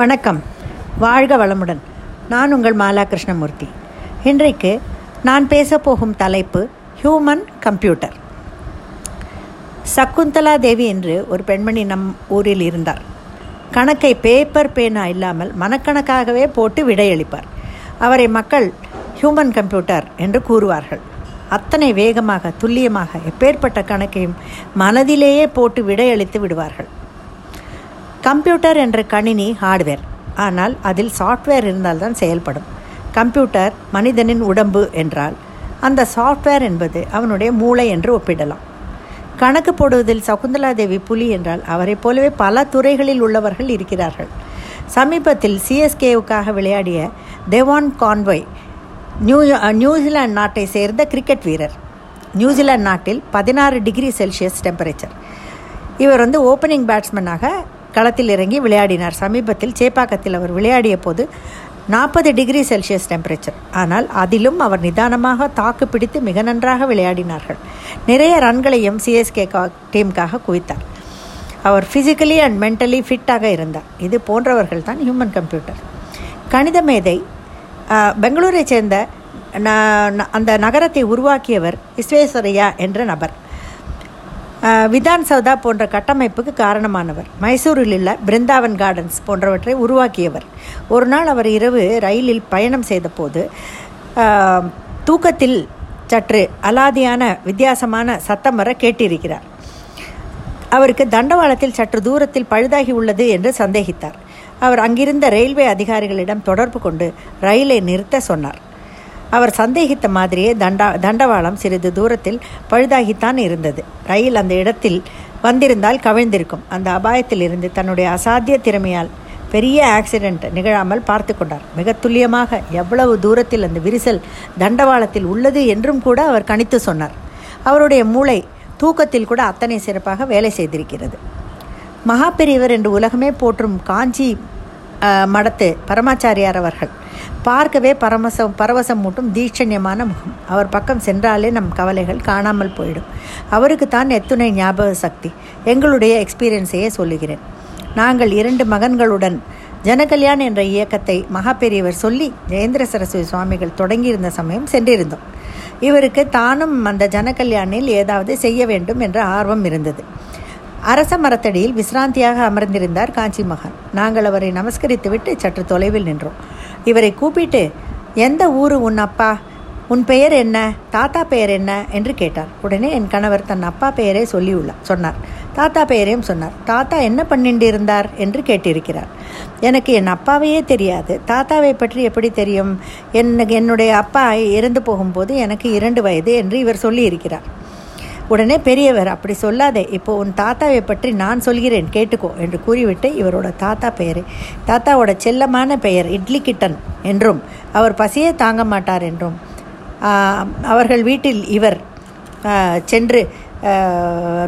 வணக்கம். வாழ்க வளமுடன். நான் உங்கள் மாலா கிருஷ்ணமூர்த்தி இன்றைக்கு நான் பேசப்போகும் தலைப்பு ஹியூமன் கம்ப்யூட்டர். சக்குந்தலா தேவி என்று ஒரு பெண்மணி நம் ஊரில் இருந்தார். கணக்கை பேப்பர் பேனா இல்லாமல் மனக்கணக்காகவே போட்டு விடையளிப்பார் அவரை மக்கள் ஹியூமன் கம்ப்யூட்டர் என்று கூறுவார்கள். அத்தனை வேகமாக துல்லியமாக எப்பேற்பட்ட கணக்கையும் மனதிலேயே போட்டு விடையளித்து விடுவார்கள். கம்ப்யூட்டர் என்ற கணினி ஹார்ட்வேர். ஆனால் அதில் சாஃப்ட்வேர் இருந்தால்தான் செயல்படும். கம்ப்யூட்டர் மனிதனின் உடம்பு என்றால் அந்த சாஃப்ட்வேர் என்பது அவனுடைய மூளை என்று ஒப்பிடலாம். கணக்கு போடுவதில் சகுந்தலா தேவி புலி என்றால் அவரை போலவே பல துறைகளில் உள்ளவர்கள் இருக்கிறார்கள். சமீபத்தில் சிஎஸ்கேவுக்காக விளையாடிய தேவான் கான்வாய் நியூ நியூசிலாந்து நாட்டை சேர்ந்த கிரிக்கெட் வீரர். நியூசிலாந்து நாட்டில் பதினாறு டிகிரி செல்சியஸ் டெம்பரேச்சர். இவர் வந்து ஓப்பனிங் பேட்ஸ்மேனாக களத்தில் இறங்கி விளையாடினார். சமீபத்தில் சேப்பாக்கத்தில் அவர் விளையாடிய போது நாற்பது டிகிரி செல்சியஸ் டெம்பரேச்சர். ஆனால் அதிலும் அவர் நிதானமாக தாக்கு பிடித்து மிக நன்றாக விளையாடினார்கள். நிறைய ரன்களையும் சிஎஸ்கே டீமுக்காக குவித்தார். அவர் ஃபிசிக்கலி அண்ட் மென்டலி ஃபிட்டாக இருந்தார். இது போன்றவர்கள் தான் ஹியூமன் கம்ப்யூட்டர் கணித மேதை பெங்களூரை சேர்ந்த அந்த நகரத்தை உருவாக்கியவர் விஸ்வேஸ்வரையா என்ற நபர். விதான் சௌதா போன்ற கட்டமைப்புக்கு காரணமானவர். மைசூரில் உள்ள பிருந்தாவன் கார்டன்ஸ் போன்றவற்றை உருவாக்கியவர். ஒரு நாள் அவர் இரவு ரயிலில் பயணம் செய்தபோது தூக்கத்தில் சற்று அலாதியான வித்தியாசமான சத்தம் வர கேட்டிருக்கிறார். அவருக்கு தண்டவாளத்தில் சற்று தூரத்தில் பழுதாகி உள்ளது என்று சந்தேகித்தார். அவர் அங்கிருந்த ரயில்வே அதிகாரிகளிடம் தொடர்பு கொண்டு ரயிலை நிறுத்த சொன்னார். அவர் சந்தேகித்த மாதிரியே தண்டா தண்டவாளம் சிறிது தூரத்தில் பழுதாகித்தான் இருந்தது. ரயில் அந்த இடத்தில் வந்திருந்தால் கவிழ்ந்திருக்கும். அந்த அபாயத்தில் இருந்து தன்னுடைய அசாத்திய திறமையால் பெரிய ஆக்சிடென்ட் நிகழாமல் பார்த்து கொண்டார். மிக துல்லியமாக எவ்வளவு தூரத்தில் அந்த விரிசல் தண்டவாளத்தில் உள்ளது என்றும் கூட அவர் கணித்து சொன்னார். அவருடைய மூளை தூக்கத்தில் கூட அத்தனை சிறப்பாக வேலை செய்திருக்கிறது. மகா பெரியவர் என்று உலகமே போற்றும் காஞ்சி மடத்து பரமாச்சாரியார் அவர்கள். பார்க்கவே பரமசம் பரவசம் மூட்டும் தீட்சண்யமான முகம். அவர் பக்கம் சென்றாலே நம் கவலைகள் காணாமல் போயிடும். அவருக்கு தான் எத்துணை ஞாபக சக்தி. எங்களுடைய எக்ஸ்பீரியன்ஸையே சொல்லுகிறேன். நாங்கள் இரண்டு மகன்களுடன் ஜனகல்யாண் என்ற இயக்கத்தை மகாபெரியவர் சொல்லி ஜெயேந்திர சரஸ்வதி சுவாமிகள் தொடங்கியிருந்த சமயம் சென்றிருந்தோம். இவருக்கு தானும் அந்த ஜனகல்யாணில் ஏதாவது செய்ய வேண்டும் என்ற ஆர்வம் இருந்தது. அரச மரத்தடியில் விசிராந்தியாக அமர்ந்திருந்தார் காஞ்சி மகான். நாங்கள் அவரை நமஸ்கரித்துவிட்டு சற்று தொலைவில் நின்றோம். இவரை கூப்பிட்டு எந்த ஊரு உன் அப்பா? உன் பெயர் என்ன? தாத்தா பெயர் என்ன? என்று கேட்டார். உடனே என் கணவர் தன் அப்பா பெயரை சொல்லியுள்ளார் சொன்னார். தாத்தா பெயரையும் சொன்னார். தாத்தா என்ன பண்ணிட்டு இருந்தார் என்று கேட்டிருக்கிறார். எனக்கு என் அப்பாவையே தெரியாது. தாத்தாவை பற்றி எப்படி தெரியும்? என் என்னுடைய அப்பா இறந்து போகும்போது எனக்கு இரண்டு வயது என்று இவர் சொல்லியிருக்கிறார். உடனே பெரியவர் அப்படி சொல்லாதே இப்போ உன் தாத்தாவை பற்றி நான் சொல்கிறேன் கேட்டுக்கோ என்று கூறிவிட்டு இவரோட தாத்தா பெயரை தாத்தாவோட செல்லமான பெயர் இட்லி கிட்டன் என்றும் அவர் பசியே தாங்க மாட்டார் என்றும் அவர்கள் வீட்டில் இவர் சென்று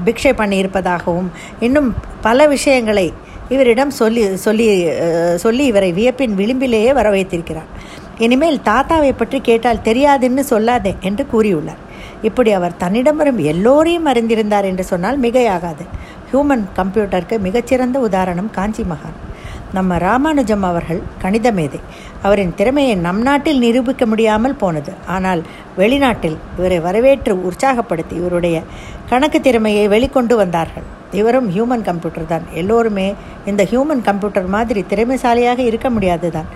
பிக்ஷை பண்ணியிருப்பதாகவும் இன்னும் பல விஷயங்களை இவரிடம் சொல்லி சொல்லி சொல்லி இவரை வியப்பின் விளிம்பிலேயே வர வைத்திருக்கிறார் இனிமேல் தாத்தாவை பற்றி கேட்டால் தெரியாதுன்னு சொல்லாதே என்று கூறியுள்ளார். இப்படி அவர் தன்னிடம் வரும் எல்லோரையும் அறிந்திருந்தார் என்று சொன்னால் மிகையாகாது. ஹியூமன் கம்ப்யூட்டருக்கு மிகச்சிறந்த உதாரணம் காஞ்சி மகான். நம்ம ராமானுஜம் அவர்கள் கணித மேதை அவரின் திறமையை நம் நாட்டில் நிரூபிக்க முடியாமல் போனது. ஆனால் வெளிநாட்டில் இவரை வரவேற்று உற்சாகப்படுத்தி இவருடைய கணக்கு திறமையை வெளிக்கொண்டு வந்தார்கள். இவரும் ஹியூமன் கம்ப்யூட்டர் தான். எல்லோருமே இந்த ஹியூமன் கம்ப்யூட்டர் மாதிரி திறமைசாலியாக இருக்க முடியாது தான்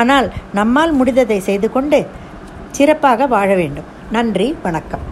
ஆனால் நம்மால் முடிந்ததை செய்து கொண்டு சிறப்பாக வாழ வேண்டும். நன்றி வணக்கம்.